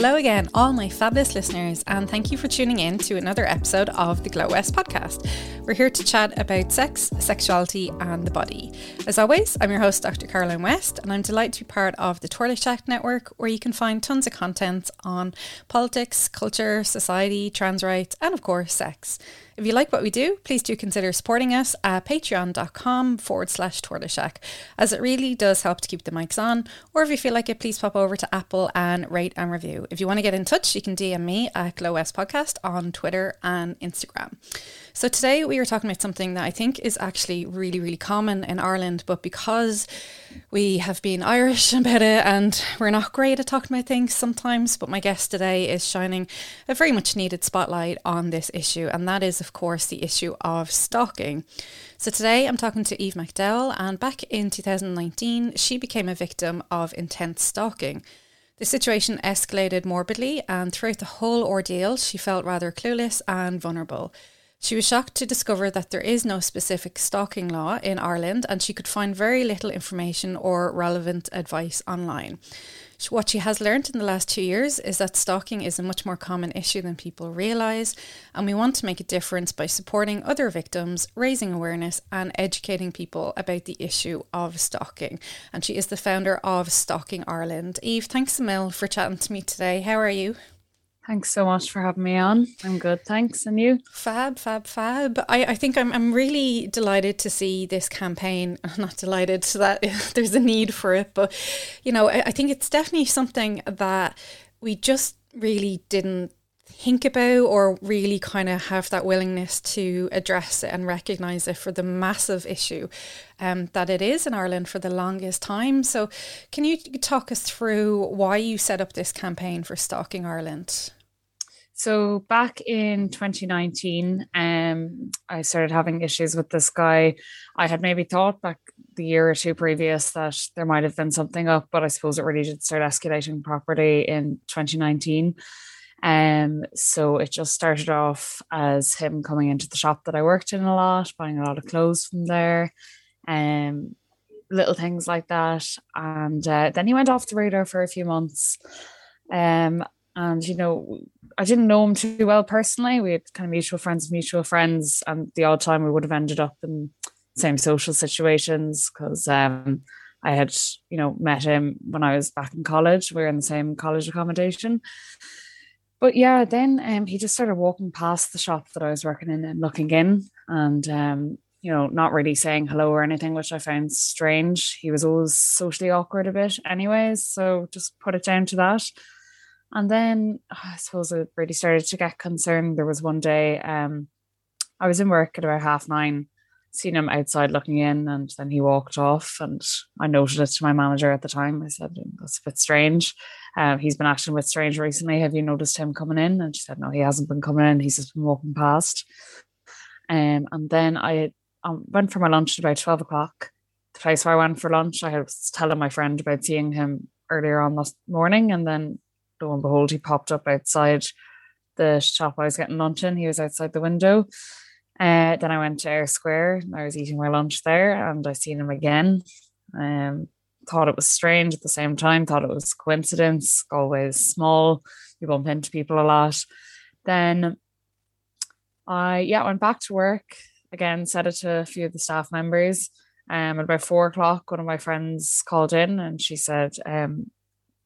Hello again, all my fabulous listeners, and thank you for tuning in to another episode of the Glow West podcast. We're here to chat about sex, sexuality, and the body. As always, I'm your host, Dr. Caroline West, and I'm delighted to be part of the Toilet Chat Network, where you can find tons of content on politics, culture, society, trans rights, and of course, sex. If you like what we do, please do consider supporting us at patreon.com forward slash Shack, as it really does help to keep the mics on. Or if you feel like it, please pop over to Apple and rate and review. If you want to get in touch, you can DM me at Glow West Podcast on Twitter and Instagram. So today we are talking about something that I think is actually really, really common in Ireland, but because we have been Irish about it and we're not great at talking about things sometimes, but my guest today is shining a very much needed spotlight on this issue, and that is, of course, the issue of stalking. So today I'm talking to Eve McDowell, and back in 2019, she became a victim of intense stalking. The situation escalated morbidly, and throughout the whole ordeal, she felt rather clueless and vulnerable. She was shocked to discover that there is no specific stalking law in Ireland and she could find very little information or relevant advice online. What she has learned in the last two years is that stalking is a much more common issue than people realise, and we want to make a difference by supporting other victims, raising awareness, and educating people about the issue of stalking. And she is the founder of Stalking Ireland. Eve, thanks a for chatting to me today. How are you? Thanks so much for having me on. I'm good, thanks. And you? Fab, fab, fab. I, I think I'm, I'm really delighted to see this campaign. I'm not delighted that there's a need for it, but you know, I, I think it's definitely something that we just really didn't think about or really kind of have that willingness to address it and recognize it for the massive issue um, that it is in Ireland for the longest time. So, can you talk us through why you set up this campaign for Stalking Ireland? So back in 2019, um, I started having issues with this guy. I had maybe thought back the year or two previous that there might have been something up, but I suppose it really did start escalating properly in 2019. Um, so it just started off as him coming into the shop that I worked in a lot, buying a lot of clothes from there, um, little things like that. And uh, then he went off the radar for a few months. Um, and you know, I didn't know him too well personally. We had kind of mutual friends, mutual friends, and the odd time we would have ended up in same social situations because um, I had, you know, met him when I was back in college. We were in the same college accommodation. But yeah, then um, he just started walking past the shop that I was working in and looking in, and um, you know, not really saying hello or anything, which I found strange. He was always socially awkward a bit, anyways. So just put it down to that. And then I suppose it really started to get concerned. There was one day um, I was in work at about half nine, seen him outside looking in, and then he walked off. And I noted it to my manager at the time. I said, That's a bit strange. Um, he's been acting a bit strange recently. Have you noticed him coming in? And she said, No, he hasn't been coming in. He's just been walking past. Um, and then I um, went for my lunch at about 12 o'clock. The place where I went for lunch, I was telling my friend about seeing him earlier on this morning. And then lo and behold, he popped up outside the shop I was getting lunch in. He was outside the window. Uh, then I went to Eyre Square. I was eating my lunch there, and I seen him again. Um, thought it was strange at the same time. Thought it was coincidence. Always small. You bump into people a lot. Then I yeah went back to work again. Said it to a few of the staff members. Um, at about four o'clock, one of my friends called in and she said, um,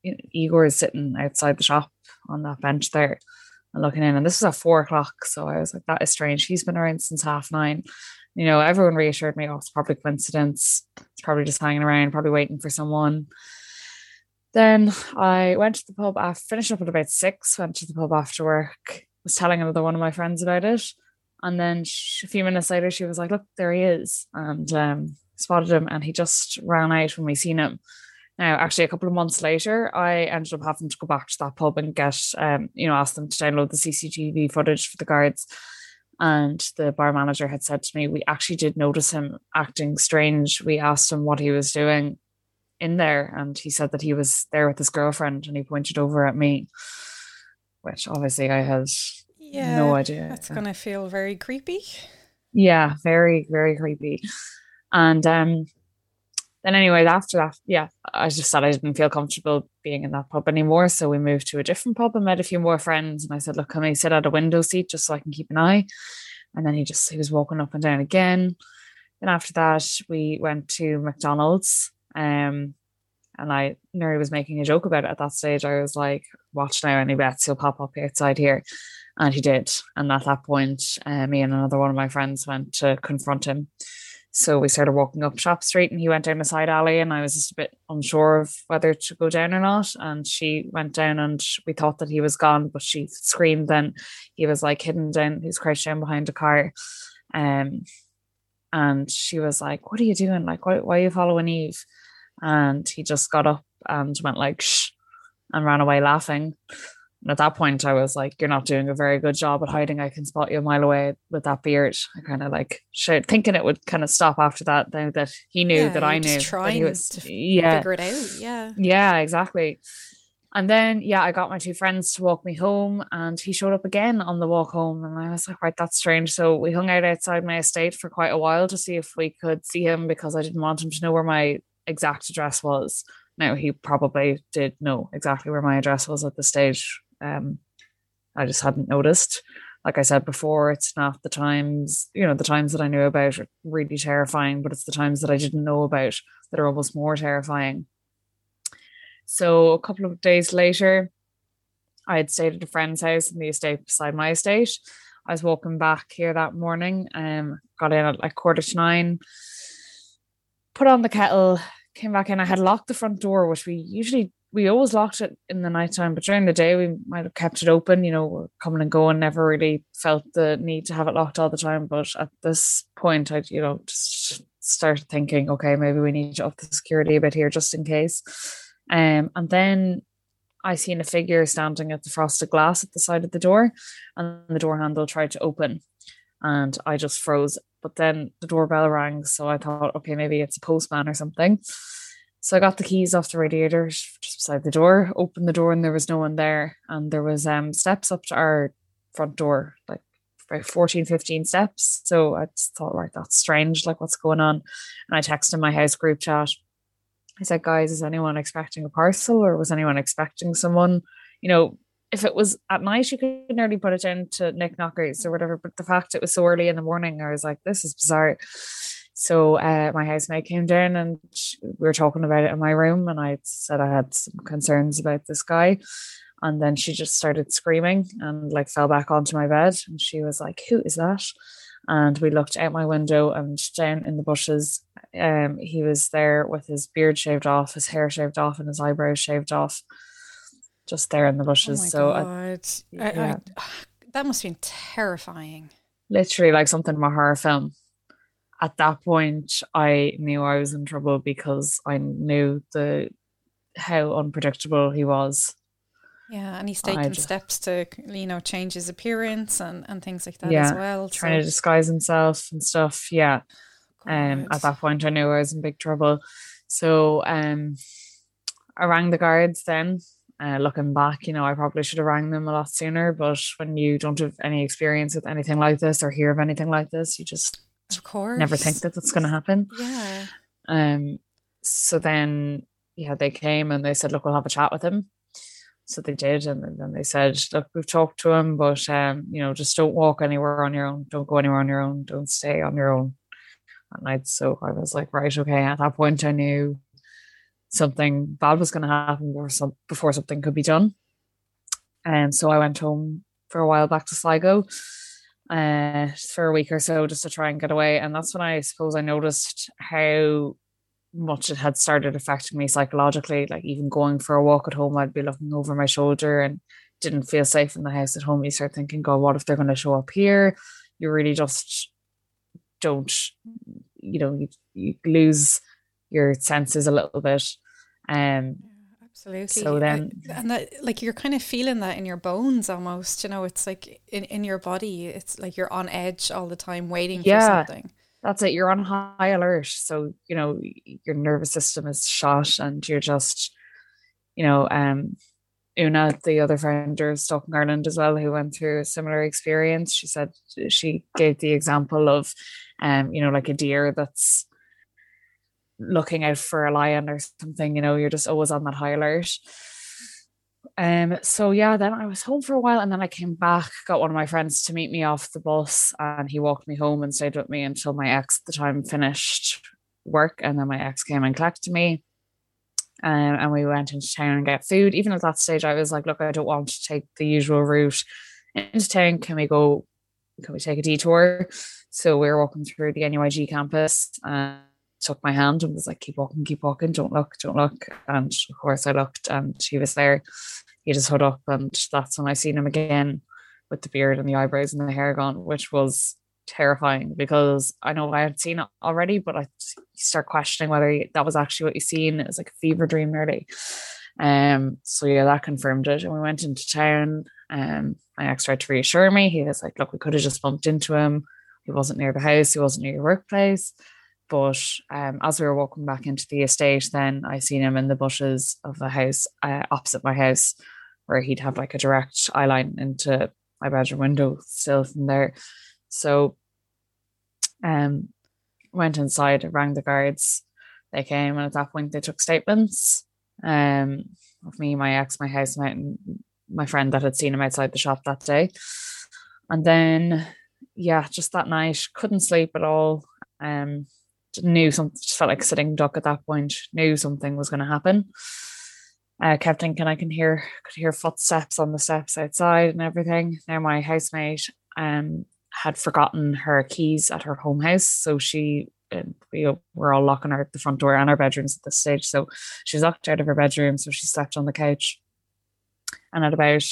Igor is sitting outside the shop on that bench there and looking in. And this was at four o'clock. So I was like, that is strange. He's been around since half nine. You know, everyone reassured me, oh, it's probably coincidence. It's probably just hanging around, probably waiting for someone. Then I went to the pub, I finished up at about six, went to the pub after work, was telling another one of my friends about it. And then a few minutes later, she was like, look, there he is. And um, spotted him and he just ran out when we seen him. Now, actually, a couple of months later, I ended up having to go back to that pub and get, um, you know, ask them to download the CCTV footage for the guards. And the bar manager had said to me, we actually did notice him acting strange. We asked him what he was doing in there, and he said that he was there with his girlfriend, and he pointed over at me, which obviously I had yeah, no idea. That's gonna feel very creepy. Yeah, very, very creepy. And um then anyway, after that, yeah, I just said I didn't feel comfortable being in that pub anymore. So we moved to a different pub and met a few more friends. And I said, look, can I sit at a window seat just so I can keep an eye? And then he just he was walking up and down again. Then after that, we went to McDonald's. Um, and I nearly was making a joke about it at that stage. I was like, watch now any bets, he'll pop up outside here. And he did. And at that point, uh, me and another one of my friends went to confront him. So we started walking up Shop Street and he went down a side alley and I was just a bit unsure of whether to go down or not. And she went down and we thought that he was gone, but she screamed then he was like hidden down, he's crouched down behind a car. Um and she was like, What are you doing? Like, why, why are you following Eve? And he just got up and went like shh and ran away laughing. And at that point, I was like, "You're not doing a very good job at hiding. I can spot you a mile away with that beard." I kind of like showed, thinking it would kind of stop after that. Now that he knew Yeah, that I knew, trying he was, to yeah, Figure it out. Yeah. yeah, exactly. And then, yeah, I got my two friends to walk me home, and he showed up again on the walk home. And I was like, right, that's strange. So we hung out outside my estate for quite a while to see if we could see him because I didn't want him to know where my exact address was. Now, he probably did know exactly where my address was at the stage. Um, I just hadn't noticed. Like I said before, it's not the times, you know, the times that I knew about are really terrifying, but it's the times that I didn't know about that are almost more terrifying. So a couple of days later, I had stayed at a friend's house in the estate beside my estate. I was walking back here that morning, um, got in at like quarter to nine, put on the kettle, came back in. I had locked the front door, which we usually we always locked it in the nighttime, but during the day we might have kept it open. You know, coming and going, never really felt the need to have it locked all the time. But at this point, I'd you know just started thinking, okay, maybe we need to up the security a bit here just in case. Um, and then I seen a figure standing at the frosted glass at the side of the door, and the door handle tried to open, and I just froze. But then the doorbell rang, so I thought, okay, maybe it's a postman or something. So I got the keys off the radiator just beside the door, opened the door, and there was no one there. And there was um steps up to our front door, like about 14, 15 steps. So I just thought, right, that's strange. Like, what's going on? And I texted my house group chat. I said, guys, is anyone expecting a parcel or was anyone expecting someone? You know, if it was at night, you could nearly put it down to Nick Knockers or whatever. But the fact it was so early in the morning, I was like, this is bizarre. So uh, my housemate came down and we were talking about it in my room, and I said I had some concerns about this guy. And then she just started screaming and like fell back onto my bed. And she was like, Who is that? And we looked out my window and down in the bushes. Um, he was there with his beard shaved off, his hair shaved off, and his eyebrows shaved off, just there in the Oh bushes. my so I, God. I, I, that must have been terrifying. literally like something from a horror film. At that point, I knew I was in trouble because I knew the how unpredictable he was. Yeah, and he's just- steps to, you know, change his appearance and, and things like that as Yeah, well. trying to disguise himself and stuff. Yeah. Um, God. at that point, I knew I was in big trouble. So um, I rang the guards then. Uh, looking back, you know, I probably should have rang them a lot sooner. But when you don't have any experience with anything like this or hear of anything like this, you just of course. never think that that's going to happen. Yeah. Um, so then, yeah, they came and they said, "Look, we'll have a chat with him." So they did, and then they said, "Look, we've talked to him, but um, you know, just don't walk anywhere on your own. Don't go anywhere on your own. Don't stay on your own at night." So I was like, "Right, okay." At that point, I knew something bad was going to happen before, some, before something could be done. And so I went home for a while back to Sligo uh, for a week or so just to try and get away. And that's when I suppose I noticed how much it had started affecting me psychologically. Like even going for a walk at home, I'd be looking over my shoulder and didn't feel safe in the house at home. You start thinking, God, what if they're going to show up here? You really just don't, you know, you, you lose your senses a little bit. Um, Absolutely. So then- and that, like, you're kind of feeling that in your bones almost, you know, it's like in, in your body, it's like you're on edge all the time waiting Yeah. for something. that's it. You're on high alert. So, you know, your nervous system is shot and you're just, you know, um, Una, the other founder of Stalking Ireland as well, who went through a similar experience, she said she gave the example of, um, you know, like a deer that's looking out for a lion or something, you know, you're just always on that high alert. Um, so yeah, then I was home for a while and then I came back, got one of my friends to meet me off the bus and he walked me home and stayed with me until my ex at the time finished work and then my ex came and collected me. Um, and we went into town and get food. Even at that stage, I was like, look, I don't want to take the usual route into town. Can we go? Can we take a detour? So we were walking through the NUIG campus and took my hand and was like, keep walking, keep walking, don't look, don't look. And of course I looked and he was there. He just hood up and that's when I seen him again with the beard and the eyebrows and the hair gone, which was terrifying because I know I had seen it already, but I start questioning whether that was actually what you seen. It was like a fever dream, really. Um, so yeah, that confirmed it. And we went into town. Um, my ex tried to reassure me. He was like, "Look, we could have just bumped into him. He wasn't near the house. He wasn't near your workplace." But um, as we were walking back into the estate, then I seen him in the bushes of the house uh, opposite my house, where he'd have like a direct eye line into my bedroom window still from there. So um went inside, rang the guards. They came and at that point they took statements um of me, my ex, my housemate, and my friend that had seen him outside the shop that day. And then yeah, just that night, couldn't sleep at all. Um knew something just felt like sitting duck at that point, knew something was gonna happen. I kept thinking I can hear could hear footsteps on the steps outside and everything. Now my housemate um had forgotten her keys at her home house. So she, uh, we were all locking her at the front door and our bedrooms at this stage. So she was locked out of her bedroom. So she slept on the couch. And at about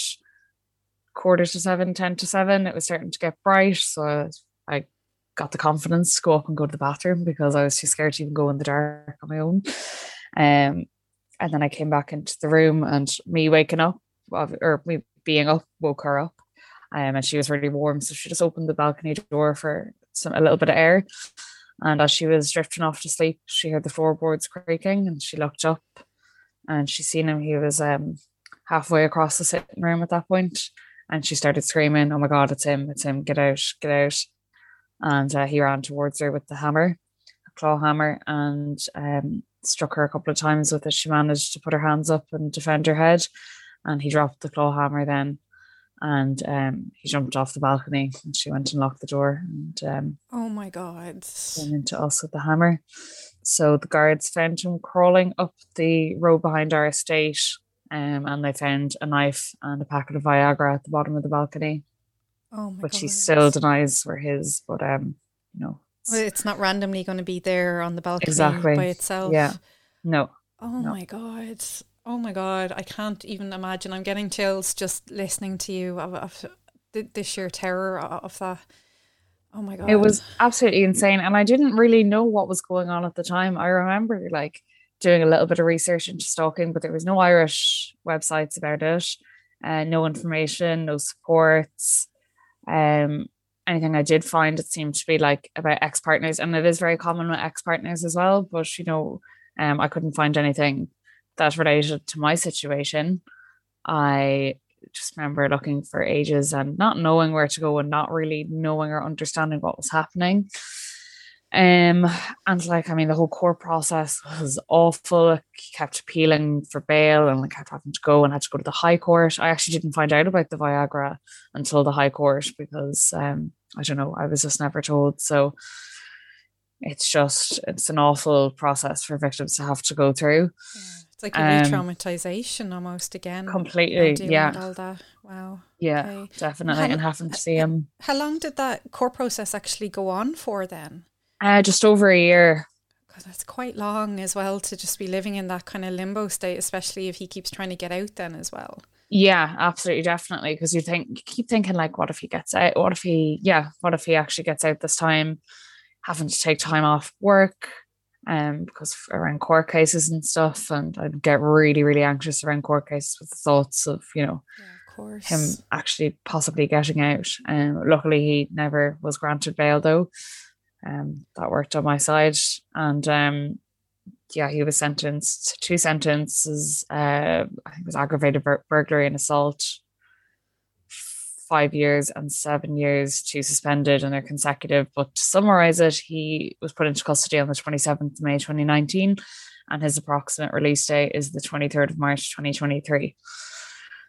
quarter to seven, ten to seven, it was starting to get bright. So I got the confidence to go up and go to the bathroom because I was too scared to even go in the dark on my own. Um, and then I came back into the room and me waking up or me being up woke her up um, and she was really warm. So she just opened the balcony door for some a little bit of air. And as she was drifting off to sleep, she heard the floorboards creaking and she looked up and she seen him. He was um, halfway across the sitting room at that point, And she started screaming, Oh my God, it's him, it's him, get out, get out. And uh, he ran towards her with the hammer, a claw hammer, and um, struck her a couple of times with it. She managed to put her hands up and defend her head. And he dropped the claw hammer then and um, he jumped off the balcony and she went and locked the door and um, oh my god went into us with the hammer so the guards found him crawling up the road behind our estate um, and they found a knife and a packet of viagra at the bottom of the balcony oh which god. he still denies were his but um you know it's, well, it's not randomly going to be there on the balcony exactly by itself yeah no oh no. my god Oh my god, I can't even imagine. I'm getting chills just listening to you of, of the, the sheer terror of that. Oh my god. It was absolutely insane and I didn't really know what was going on at the time. I remember like doing a little bit of research into stalking, but there was no Irish websites about it. Uh, no information, no supports. Um, anything I did find, it seemed to be like about ex partners, and it is very common with ex partners as well. But you know, um, I couldn't find anything that related to my situation. I just remember looking for ages and not knowing where to go and not really knowing or understanding what was happening. Um, and like, I mean, the whole court process was awful. It kept appealing for bail and I kept having to go and had to go to the High Court. I actually didn't find out about the Viagra until the High Court because um, I don't know, I was just never told. So it's just, it's an awful process for victims to have to go through. Yeah. It's like a um, re-traumatization almost again. Completely, yeah. All that. Wow. Yeah, okay. definitely. How, and having to see him. How long did that court process actually go on for then? Uh, just over a year. God, that's quite long as well to just be living in that kind of limbo state, especially if he keeps trying to get out then as well. Yeah, absolutely, definitely. Because you think you keep thinking like, what if he gets out? What if he, yeah, what if he actually gets out this time? Having to take time off work, um, because around court cases and stuff, and I'd get really, really anxious around court cases with the thoughts of, you know, yeah, him actually possibly getting out. Um, luckily, he never was granted bail though. Um, that worked on my side, and um, yeah, he was sentenced two sentences. Uh, I think it was aggravated bur- burglary and assault, five years and seven years to suspended and they're consecutive. But to summarize it, he was put into custody on the 27th of May 2019 and his approximate release date is the 23rd of March 2023.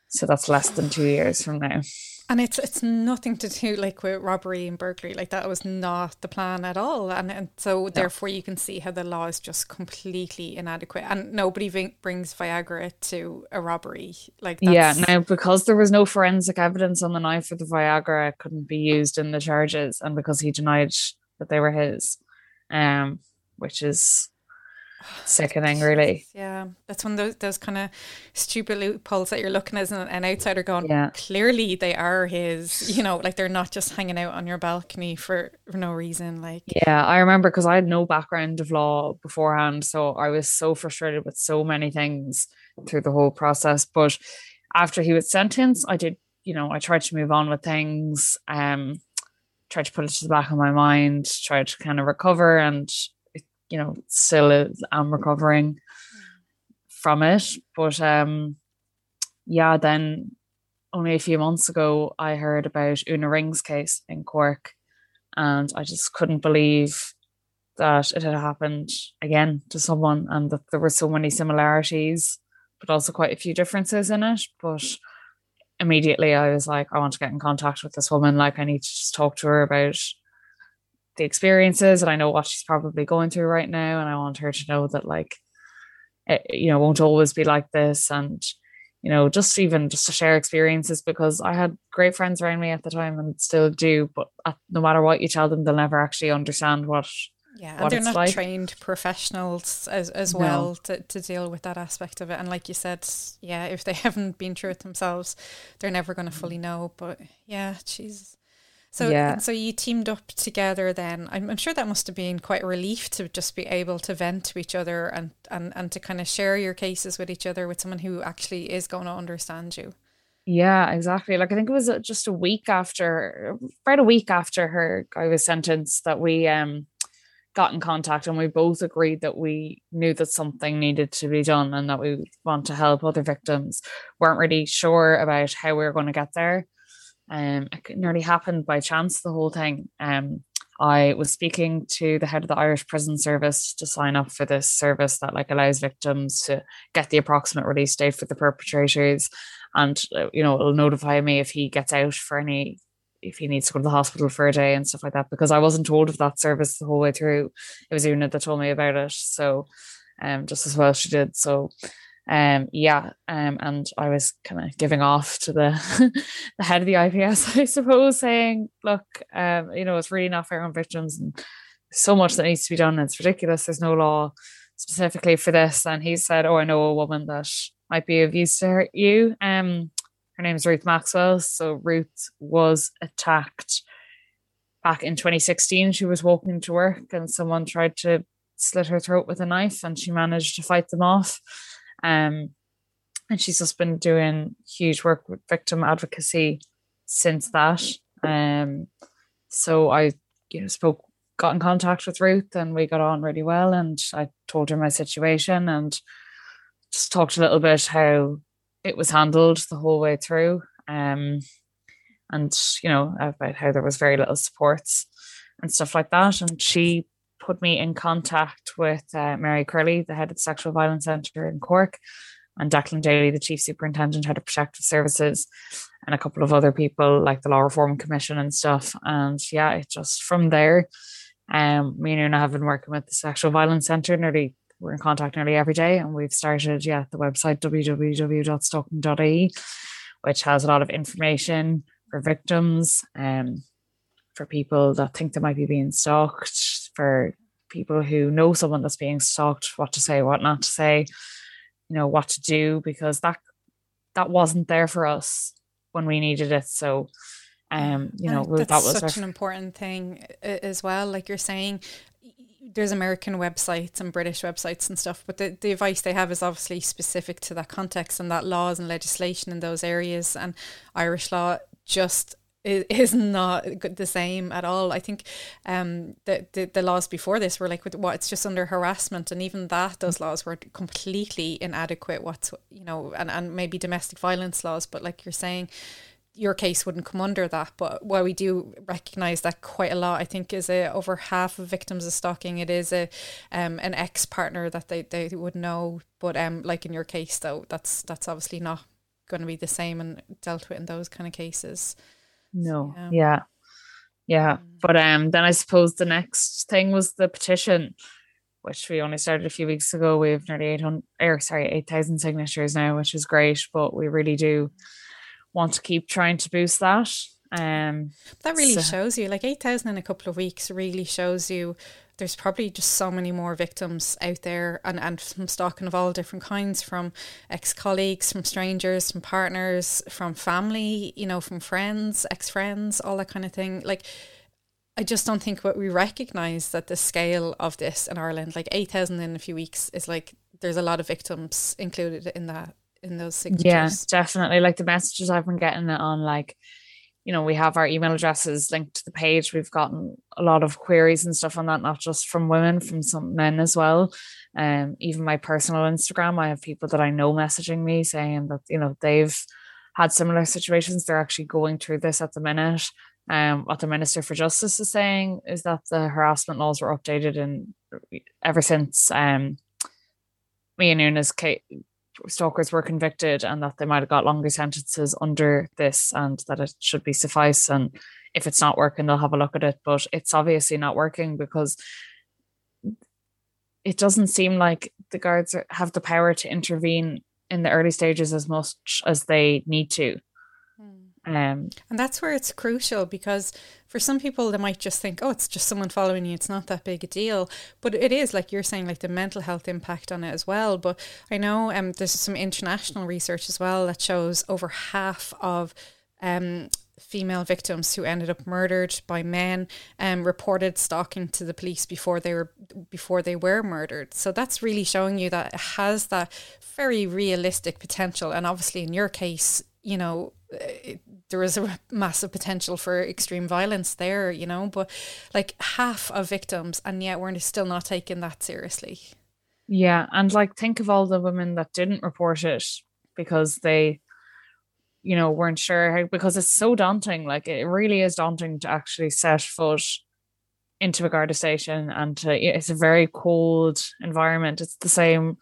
So that's less than two years from now. And it's it's nothing to do like with robbery and burglary. Like that was not the plan at all. And and so no. therefore you can see how the law is just completely inadequate. And nobody v- brings Viagra to a robbery. Like yeah, now because there was no forensic evidence on the knife of the Viagra, it couldn't be used in the charges, and because he denied that they were his, um, which is sickening really yeah that's one of those, those kind of stupid loopholes that you're looking as an, an outsider going yeah. clearly they are his you know like they're not just hanging out on your balcony for, for no reason like yeah i remember because i had no background of law beforehand so i was so frustrated with so many things through the whole process but after he was sentenced i did you know i tried to move on with things um tried to put it to the back of my mind tried to kind of recover and you know still is I'm recovering from it. But um yeah then only a few months ago I heard about Una Ring's case in Cork and I just couldn't believe that it had happened again to someone and that there were so many similarities but also quite a few differences in it. But immediately I was like I want to get in contact with this woman. Like I need to just talk to her about the experiences and I know what she's probably going through right now and I want her to know that like it, you know won't always be like this and you know just even just to share experiences because I had great friends around me at the time and still do but at, no matter what you tell them they'll never actually understand what yeah and they're not like. trained professionals as, as no. well to, to deal with that aspect of it and like you said yeah if they haven't been through it themselves they're never going to mm. fully know but yeah Jesus so yeah. so you teamed up together then. I'm, I'm sure that must have been quite a relief to just be able to vent to each other and, and, and to kind of share your cases with each other with someone who actually is going to understand you. Yeah, exactly. Like I think it was uh, just a week after, about a week after her I was sentenced that we um got in contact and we both agreed that we knew that something needed to be done and that we want to help other victims. weren't really sure about how we were going to get there. Um, it nearly happened by chance, the whole thing. Um, I was speaking to the head of the Irish Prison Service to sign up for this service that like allows victims to get the approximate release date for the perpetrators, and uh, you know it'll notify me if he gets out for any if he needs to go to the hospital for a day and stuff like that. Because I wasn't told of that service the whole way through. It was Una that told me about it. So, um, just as well she did. So um yeah um and I was kind of giving off to the the head of the IPS I suppose saying look um you know it's really not fair on victims and so much that needs to be done it's ridiculous. There's no law specifically for this. And he said oh I know a woman that might be of use to you. Um her name is Ruth Maxwell. So Ruth was attacked back in 2016 she was walking to work and someone tried to slit her throat with a knife and she managed to fight them off um, and she's just been doing huge work with victim advocacy since that. Um, so I, you know, spoke, got in contact with Ruth, and we got on really well. And I told her my situation and just talked a little bit how it was handled the whole way through. Um, and you know about how there was very little supports and stuff like that. And she put me in contact with uh, Mary Crilly, the head of the Sexual Violence Centre in Cork, and Declan Daly, the chief superintendent, head of protective services, and a couple of other people like the Law Reform Commission and stuff. And yeah, it just from there, um, me and Una have been working with the Sexual Violence Centre nearly. We're in contact nearly every day, and we've started, yeah, the website www.stalking.ie, which has a lot of information for victims, um, for people that think they might be being stalked, for people who know someone that's being stalked, what to say, what not to say, you know, what to do, because that that wasn't there for us when we needed it. So um, you know, that was such our... an important thing as well. Like you're saying, there's American websites and British websites and stuff, but the, the advice they have is obviously specific to that context and that laws and legislation in those areas. And Irish law just is not the same at all. I think um, the, the, the laws before this were like what it's just under harassment, and even that those laws were completely inadequate. What's you know, and and maybe domestic violence laws, but like you're saying, your case wouldn't come under that, but while we do recognise that quite a lot, I think is a, over half of victims of stalking, it is a um, an ex partner that they, they would know. But um, like in your case, though, that's that's obviously not going to be the same and dealt with in those kind of cases. No, yeah. yeah, yeah. Mm. But um, then I suppose the next thing was the petition, which we only started a few weeks ago. We have nearly eight hundred, or sorry, eight thousand signatures now, which is great. But we really do want to keep trying to boost that. Um, that really so. shows you, like 8,000 in a couple of weeks really shows you there's probably just so many more victims out there and, and from stalking of all different kinds from ex-colleagues from strangers from partners from family you know from friends ex-friends all that kind of thing like I just don't think what we recognize that the scale of this in Ireland like 8,000 in a few weeks is like there's a lot of victims included in that in those signatures. Yeah, definitely. Like the messages I've been getting on like, you know, we have our email addresses linked to the page. We've gotten a lot of queries and stuff on that, not just from women, from some men as well. Um, even my personal Instagram, I have people that I know messaging me saying that, you know, they've had similar situations. They're actually going through this at the minute. Um, what the Minister for Justice is saying is that the harassment laws were updated and ever since um, me and Una's stalkers were convicted and that they might have got longer sentences under this and that it should be suffice. And if it's not working they'll have a look at it. But it's obviously not working because it doesn't seem like the guards have the power to intervene in the early stages as much as they need to um, and that's where it's crucial because for some people they might just think, oh, it's just someone following you. It's not that big a deal, but it is like you're saying, like the mental health impact on it as well. But I know um, there's some international research as well that shows over half of um, female victims who ended up murdered by men um, reported stalking to the police before they were before they were murdered. So that's really showing you that it has that very realistic potential. And obviously, in your case, you know, it, there is a massive potential for extreme violence there, you know, but like half of victims, and yet we're still not taking that seriously. Yeah. And like, think of all the women that didn't report it because they, you know, weren't sure how, because it's so daunting. Like, it really is daunting to actually set foot into a Garda station and to, it's a very cold environment. It's the same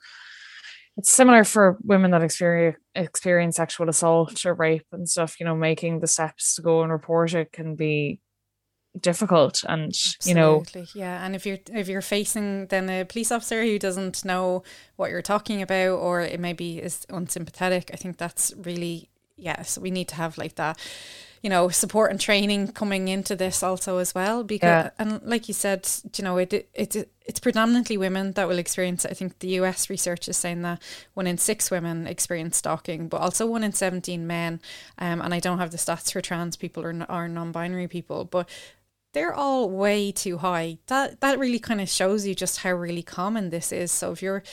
it's similar for women that experience experience sexual assault or rape and stuff you know making the steps to go and report it can be difficult and Absolutely. you know yeah and if you're if you're facing then a police officer who doesn't know what you're talking about or it maybe is unsympathetic i think that's really yes we need to have like that you know support and training coming into this also as well because yeah. and like you said you know it, it it's it's predominantly women that will experience. I think the US research is saying that one in six women experience stalking but also one in 17 men um, and I don't have the stats for trans people or, or non-binary people but they're all way too high that that really kind of shows you just how really common this is so if you're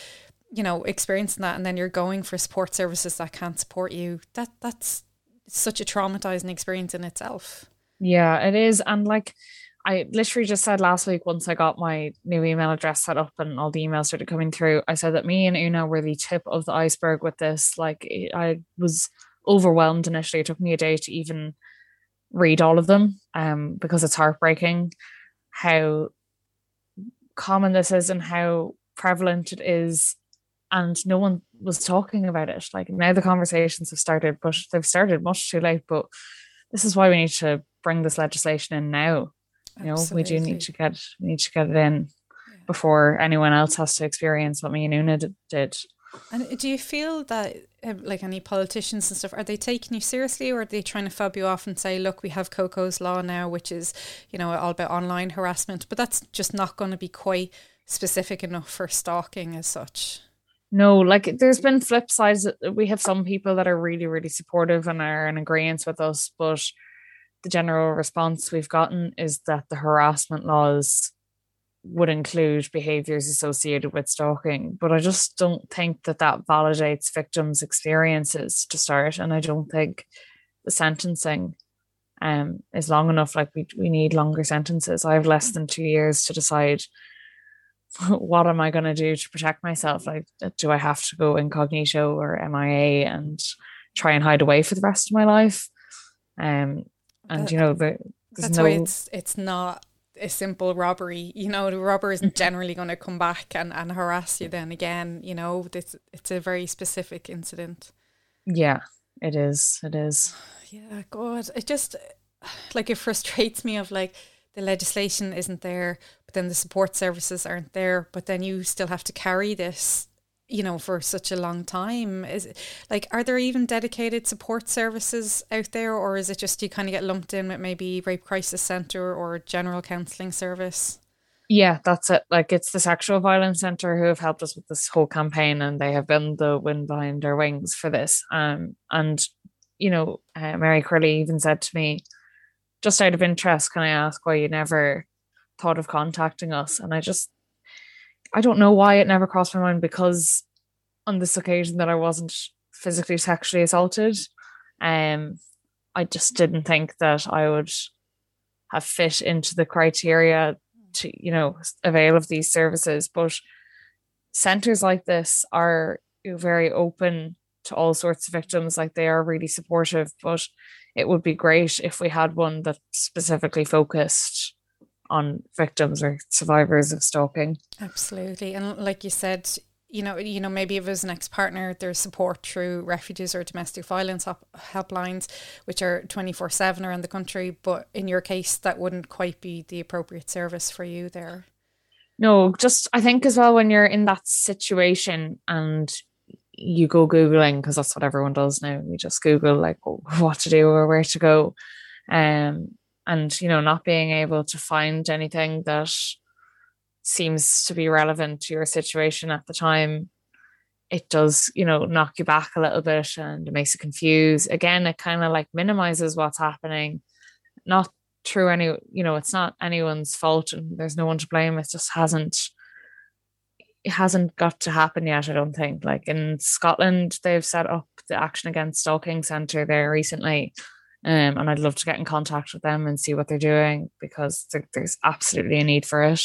you know experiencing that and then you're going for support services that can't support you that that's such a traumatizing experience in itself. Yeah, it is. And like I literally just said last week, once I got my new email address set up and all the emails started coming through, I said that me and Una were the tip of the iceberg with this. Like I was overwhelmed initially. It took me a day to even read all of them um, because it's heartbreaking how common this is and how prevalent it is and no one was talking about it. Like now the conversations have started, but they've started much too late. But this is why we need to bring this legislation in now. You know, we do need to get need to get it in yeah. before anyone else has to experience what me and Una did. And do you feel that, um, like any politicians and stuff, are they taking you seriously, or are they trying to fob you off and say, "Look, we have Coco's law now, which is, you know, all about online harassment, but that's just not going to be quite specific enough for stalking as such." No, like there's been flip sides. We have some people that are really, really supportive and are in agreement with us, but the general response we've gotten is that the harassment laws would include behaviors associated with stalking. But I just don't think that that validates victims' experiences to start, and I don't think the sentencing um is long enough. Like we we need longer sentences. I have less than two years to decide what am I going to do to protect myself? Like, do I have to go incognito or MIA and try and hide away for the rest of my life? Um, and you know the that's no... why it's it's not a simple robbery. You know, the robber isn't generally going to come back and, and harass you then again. You know, it's it's a very specific incident. Yeah, it is. It is. Yeah, God, it just like it frustrates me of like the legislation isn't there, but then the support services aren't there, but then you still have to carry this you know for such a long time. Is it, like are there even dedicated support services out there or is it just you kind of get lumped in with maybe rape crisis center or general counseling service? Yeah that's it. Like it's the sexual violence center who have helped us with this whole campaign and they have been the wind behind our wings for this. Um and you know uh, mary crilly even said to me just out of interest can i ask why you never thought of contacting us and i just I don't know why it never crossed my mind because on this occasion that I wasn't physically sexually assaulted, um, I just didn't think that I would have fit into the criteria to, you know, avail of these services. But centers like this are very open to all sorts of victims, like they are really supportive. But it would be great if we had one that specifically focused on victims or survivors of stalking. Absolutely. And like you said, you know, you know, maybe if it was an ex-partner, there's support through refugees or domestic violence helplines, which are 24-7 around the country. But in your case, that wouldn't quite be the appropriate service for you there. No, just I think as well when you're in that situation and you go Googling, because that's what everyone does now. You just Google like what to do or where to go. Um, and you know not being able to find anything that seems to be relevant to your situation at the time it does you know knock you back a little bit and it makes you confused. Again it kind of like minimizes what's happening. Not through any you know it's not anyone's fault and there's no one to blame. It just hasn't it hasn't got to happen yet i don't think. Like in scotland they've set up the action against stalking center there recently um, and I'd love to get in contact with them and see what they're doing because there, there's absolutely a need for it.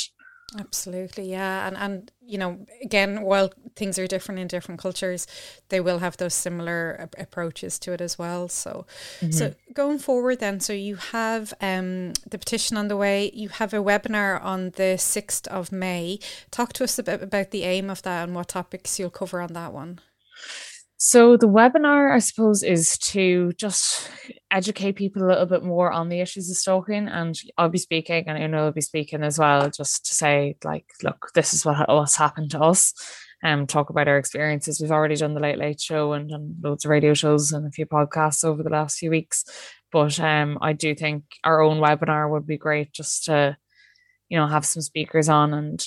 Absolutely, yeah, and and you know, again, while things are different in different cultures, they will have those similar a- approaches to it as well. So, mm-hmm. so going forward, then, so you have um the petition on the way. You have a webinar on the sixth of May. Talk to us a bit about the aim of that and what topics you'll cover on that one. So the webinar, I suppose, is to just educate people a little bit more on the issues of stalking, and I'll be speaking, and I know I'll be speaking as well, just to say, like, look, this is what what's happened to us, and um, talk about our experiences. We've already done the Late Late Show and done loads of radio shows and a few podcasts over the last few weeks, but um, I do think our own webinar would be great just to, you know, have some speakers on and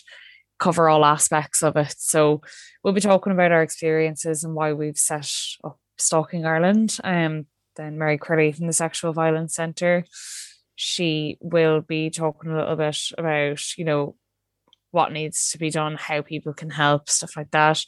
cover all aspects of it. So we'll be talking about our experiences and why we've set up Stalking Ireland. Um, then Mary Crilly from the Sexual Violence Centre, she will be talking a little bit about, you know, what needs to be done, how people can help, stuff like that.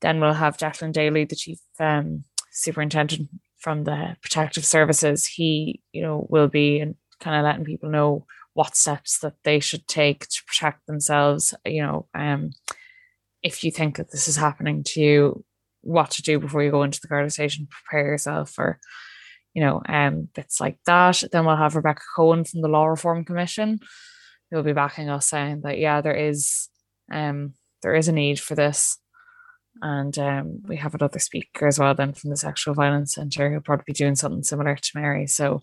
Then we'll have Declan Daly, the chief um, superintendent from the protective services. He, you know, will be kind of letting people know what steps that they should take to protect themselves. You know, um, if you think that this is happening to you, what to do before you go into the Garda station, prepare yourself for, you know, um, bits like that. Then we'll have Rebecca Cohen from the Law Reform Commission, who'll be backing us saying that yeah, there is, um, there is a need for this. And um, we have another speaker as well, then from the Sexual Violence Centre, who'll probably be doing something similar to Mary. So,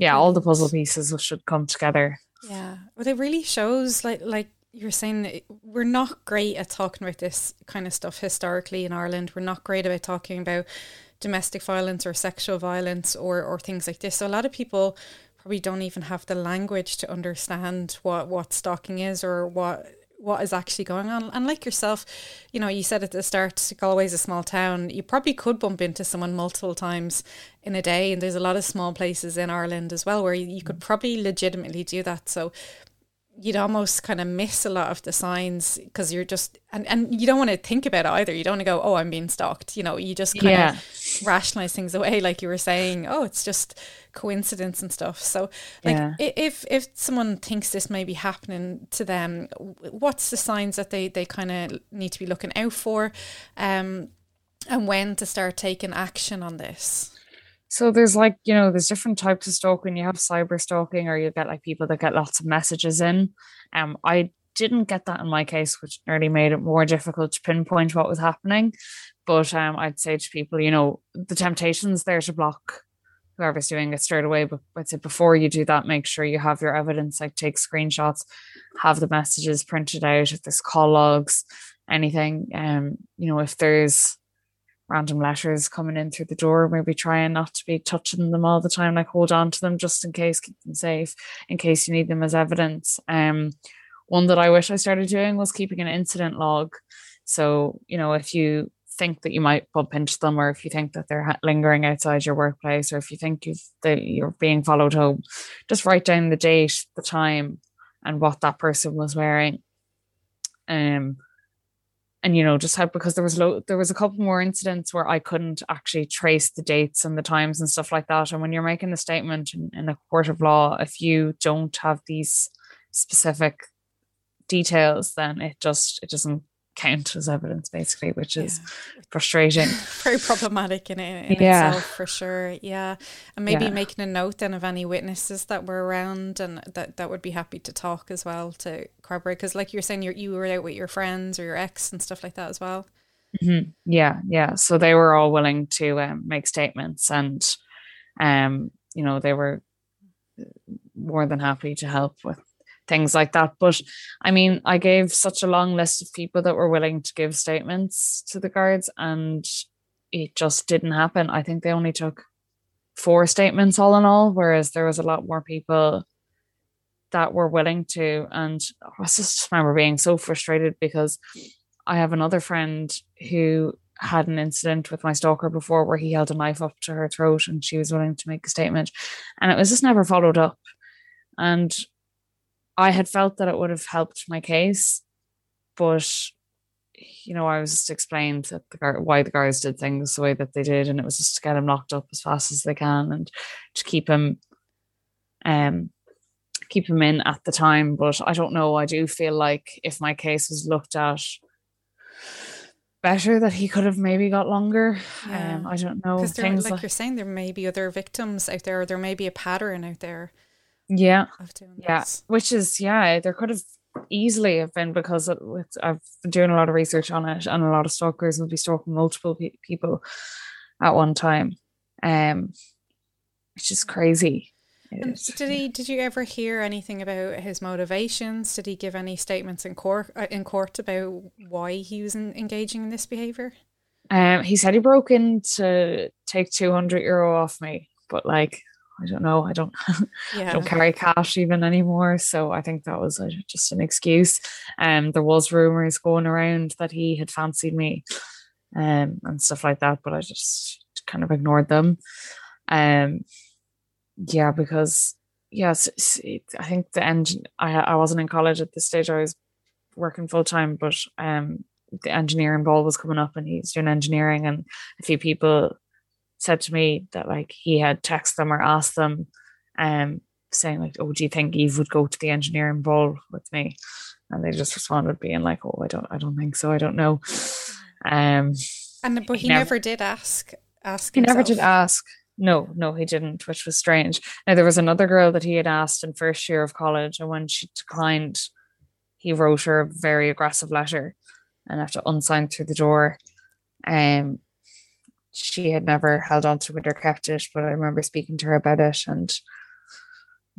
yeah, all the puzzle pieces should come together. Yeah, well, it really shows like like you're saying we're not great at talking about this kind of stuff historically in Ireland. We're not great about talking about domestic violence or sexual violence or or things like this. So a lot of people probably don't even have the language to understand what what stalking is or what what is actually going on. And like yourself, you know, you said at the start, Galway's a small town. You probably could bump into someone multiple times in a day. And there's a lot of small places in Ireland as well where you, you could mm. probably legitimately do that. So you'd almost kind of miss a lot of the signs because you're just and, and you don't want to think about it either you don't want to go oh i'm being stalked you know you just kind yeah. of rationalize things away like you were saying oh it's just coincidence and stuff so like yeah. if if someone thinks this may be happening to them what's the signs that they they kind of need to be looking out for um and when to start taking action on this So there's like, you know, there's different types of stalking. You have cyber stalking, or you get like people that get lots of messages in. Um, I didn't get that in my case, which nearly made it more difficult to pinpoint what was happening. But um, I'd say to people, you know, the temptation's there to block whoever's doing it straight away. But I'd say before you do that, make sure you have your evidence, like take screenshots, have the messages printed out, if there's call logs, anything. Um, you know, if there's random letters coming in through the door, maybe trying not to be touching them all the time, like hold on to them just in case, keep them safe, in case you need them as evidence. Um, one that I wish I started doing was keeping an incident log. So, you know, if you think that you might bump into them, or if you think that they're lingering outside your workplace, or if you think you've, that you're being followed home, just write down the date, the time, and what that person was wearing. Um, and you know just how because there was lo- there was a couple more incidents where I couldn't actually trace the dates and the times and stuff like that. And when you're making a statement in, in a court of law, if you don't have these specific details, then it just it doesn't count as evidence basically which is yeah. frustrating very problematic in, in yeah. itself for sure yeah and maybe yeah. making a note then of any witnesses that were around and that that would be happy to talk as well to corroborate because like you're saying you you were out with your friends or your ex and stuff like that as well mm-hmm. yeah yeah so they were all willing to um, make statements and um you know they were more than happy to help with things like that. But I mean, I gave such a long list of people that were willing to give statements to the guards, and it just didn't happen. I think they only took four statements all in all, whereas there was a lot more people that were willing to. And I just remember being so frustrated because I have another friend who had an incident with my stalker before where he held a knife up to her throat and she was willing to make a statement and it was just never followed up and I had felt that it would have helped my case, but you know, I was just explained that the guard, why the guards did things the way that they did, and it was just to get him locked up as fast as they can and to keep him, um, keep him in at the time. But I don't know. I do feel like if my case was looked at better, that he could have maybe got longer. Yeah. Um, I don't know. Because like, like you're saying, there may be other victims out there. Or there may be a pattern out there yeah. yeah. this. which is yeah there could have easily have been because it, I've been doing a lot of research on it and a lot of stalkers will be stalking multiple pe- people at one time. Um it's just crazy. Did he did you ever hear anything about his motivations? Did he give any statements in court uh, in court about why he was in, engaging in this behavior? Um he said he broke in to take 200 euro off me but like I don't know. I don't yeah. I don't carry cash even anymore. So I think that was a, just an excuse. Um, there was rumors going around that he had fancied me, um, and stuff like that. But I just kind of ignored them. Um, yeah, because yes, I think the engine. I I wasn't in college at this stage. I was working full time, but um, the engineering ball was coming up, and he's doing engineering, and a few people said to me that like he had texted them or asked them um saying like oh do you think Eve would go to the engineering ball with me? And they just responded being like oh I don't I don't think so I don't know. Um and but he, he never, never, did ask ask he himself. never did ask. No no he didn't which was strange. Now there was another girl that he had asked in first year of college and when she declined he wrote her a very aggressive letter and after unsigned through the door. Um she had never held on to it or kept it, but I remember speaking to her about it and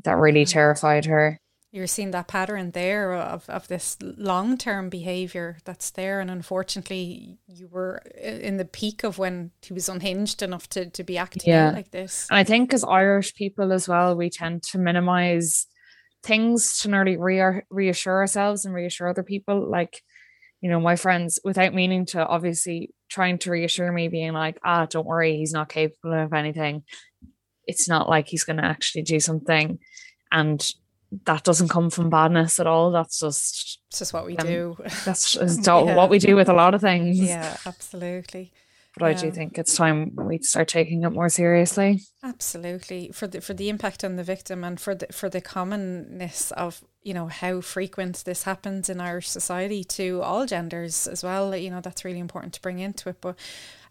that really mm. terrified her. You're seeing that pattern there of, of this long term behaviour that's there. And unfortunately, you were in the peak of when he was unhinged enough to, to be acting yeah. like this. And I think as Irish people as well, we tend to minimise things to nearly re- reassure ourselves and reassure other people. Like, you know, my friends, without meaning to obviously trying to reassure me, being like, ah, don't worry, he's not capable of anything. It's not like he's going to actually do something. And that doesn't come from badness at all. That's just, it's just what we um, do. That's just yeah. what we do with a lot of things. Yeah, absolutely. But yeah. I do think it's time we start taking it more seriously. Absolutely, for the for the impact on the victim and for the for the commonness of you know how frequent this happens in Irish society to all genders as well. You know that's really important to bring into it. But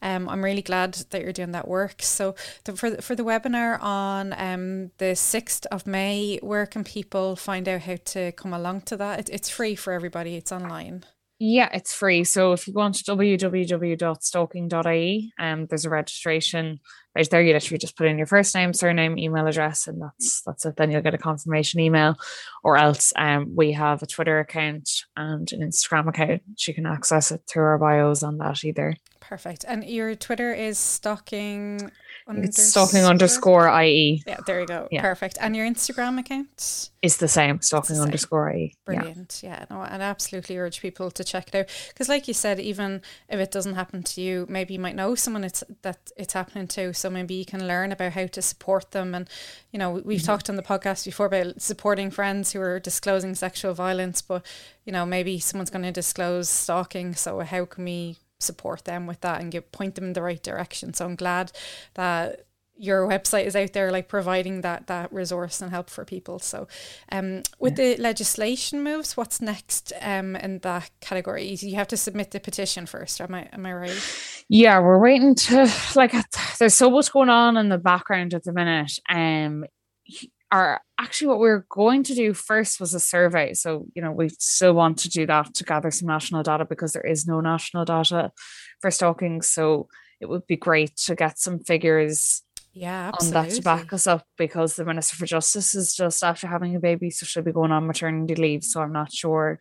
um, I'm really glad that you're doing that work. So the, for the, for the webinar on um, the sixth of May, where can people find out how to come along to that? It, it's free for everybody. It's online. Yeah, it's free. So if you go on to www.stalking.ie, um, there's a registration right there. You literally just put in your first name, surname, email address, and that's that's it. Then you'll get a confirmation email. Or else um, we have a Twitter account and an Instagram account. You can access it through our bios on that either. Perfect. And your Twitter is stalking it's stalking underscore IE. Yeah, there you go. Yeah. Perfect. And your Instagram account? Is the same, stalking the same. underscore IE. Brilliant. Yeah. yeah, no, and I absolutely urge people to check it out. Because like you said, even if it doesn't happen to you, maybe you might know someone it's that it's happening to. So maybe you can learn about how to support them. And, you know, we've mm-hmm. talked on the podcast before about supporting friends who are disclosing sexual violence, but you know, maybe someone's going to disclose stalking. So how can we support them with that and get point them in the right direction. So I'm glad that your website is out there like providing that that resource and help for people so um with yeah. the legislation moves what's next um in that category you have to submit the petition first am i am i right yeah we're waiting to like there's so much going on in the background at the minute um are actually what we are going to do first was a survey. So, you know, we still want to do that to gather some national data because there is no national data for stalking. So it would be great to get some figures yeah, on that to back us up because the Minister for Justice is just after having a baby, so she'll be going on maternity leave. So I'm not sure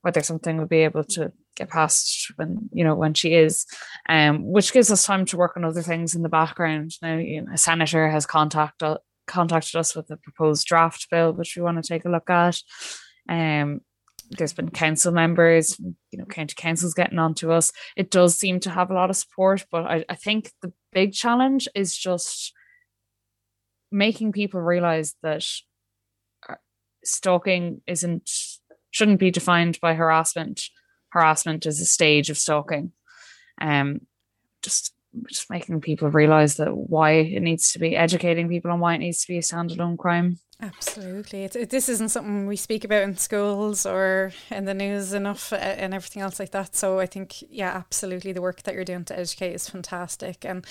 whether something would be able to get past when you know when she is um which gives us time to work on other things in the background now you know a senator has contacted contacted us with a proposed draft bill, which we want to take a look at. Um, there's been council members, you know, county councils getting onto us. It does seem to have a lot of support, but I, I think the big challenge is just making people realize that uh, stalking isn't shouldn't be defined by harassment. Harassment is a stage of stalking. Um, just just making people realize that why it needs to be educating people on why it needs to be a standalone crime. Absolutely. It's, it, this isn't something we speak about in schools or in the news enough uh, and everything else like that. So I think, yeah, absolutely. The work that you're doing to educate is fantastic. And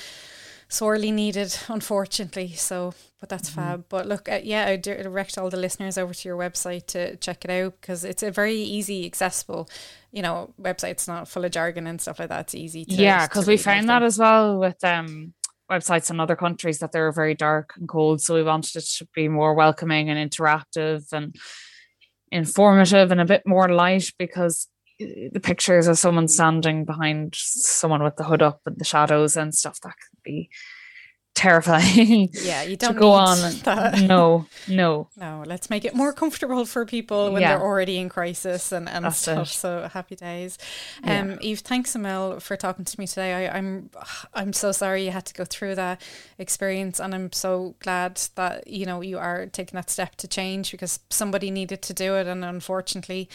sorely needed, unfortunately. So, but that's mm-hmm. fab. But look, uh, yeah, I direct all the listeners over to your website to check it out because it's a very easy, accessible, you know, website. It's not full of jargon and stuff like that. It's easy. To, yeah, because we found that as well with um websites in other countries that they're very dark and cold. So we wanted it to be more welcoming and interactive and informative and a bit more light because the pictures of someone standing behind someone with the hood up and the shadows and stuff that terrifying. Yeah, you don't go on. That. No, no, no. Let's make it more comfortable for people when yeah. they're already in crisis and, and stuff. It. So happy days. Um, yeah. Eve, thanks Emil for talking to me today. I, I'm I'm so sorry you had to go through that experience, and I'm so glad that you know you are taking that step to change because somebody needed to do it, and unfortunately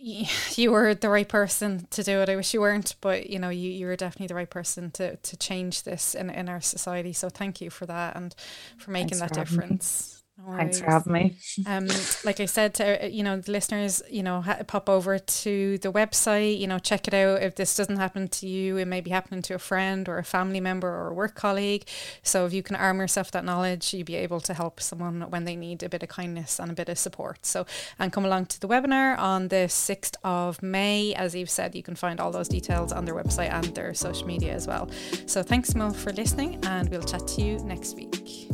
you were the right person to do it. I wish you weren't, but you know, you, you were definitely the right person to, to change this in, in our society. So thank you for that and for making Thanks that difference. No Thanks for having me. Um, like I said, to, uh, you know, the listeners, you know, ha- pop over to the website, you know, check it out. If this doesn't happen to you, it may be happening to a friend or a family member or a work colleague. So if you can arm yourself that knowledge, you'll be able to help someone when they need a bit of kindness and a bit of support. So, and come along to the webinar on the 6th of May. As you've said, you can find all those details on their website and their social media as well. So thanks, Mo, for listening, and we'll chat to you next week.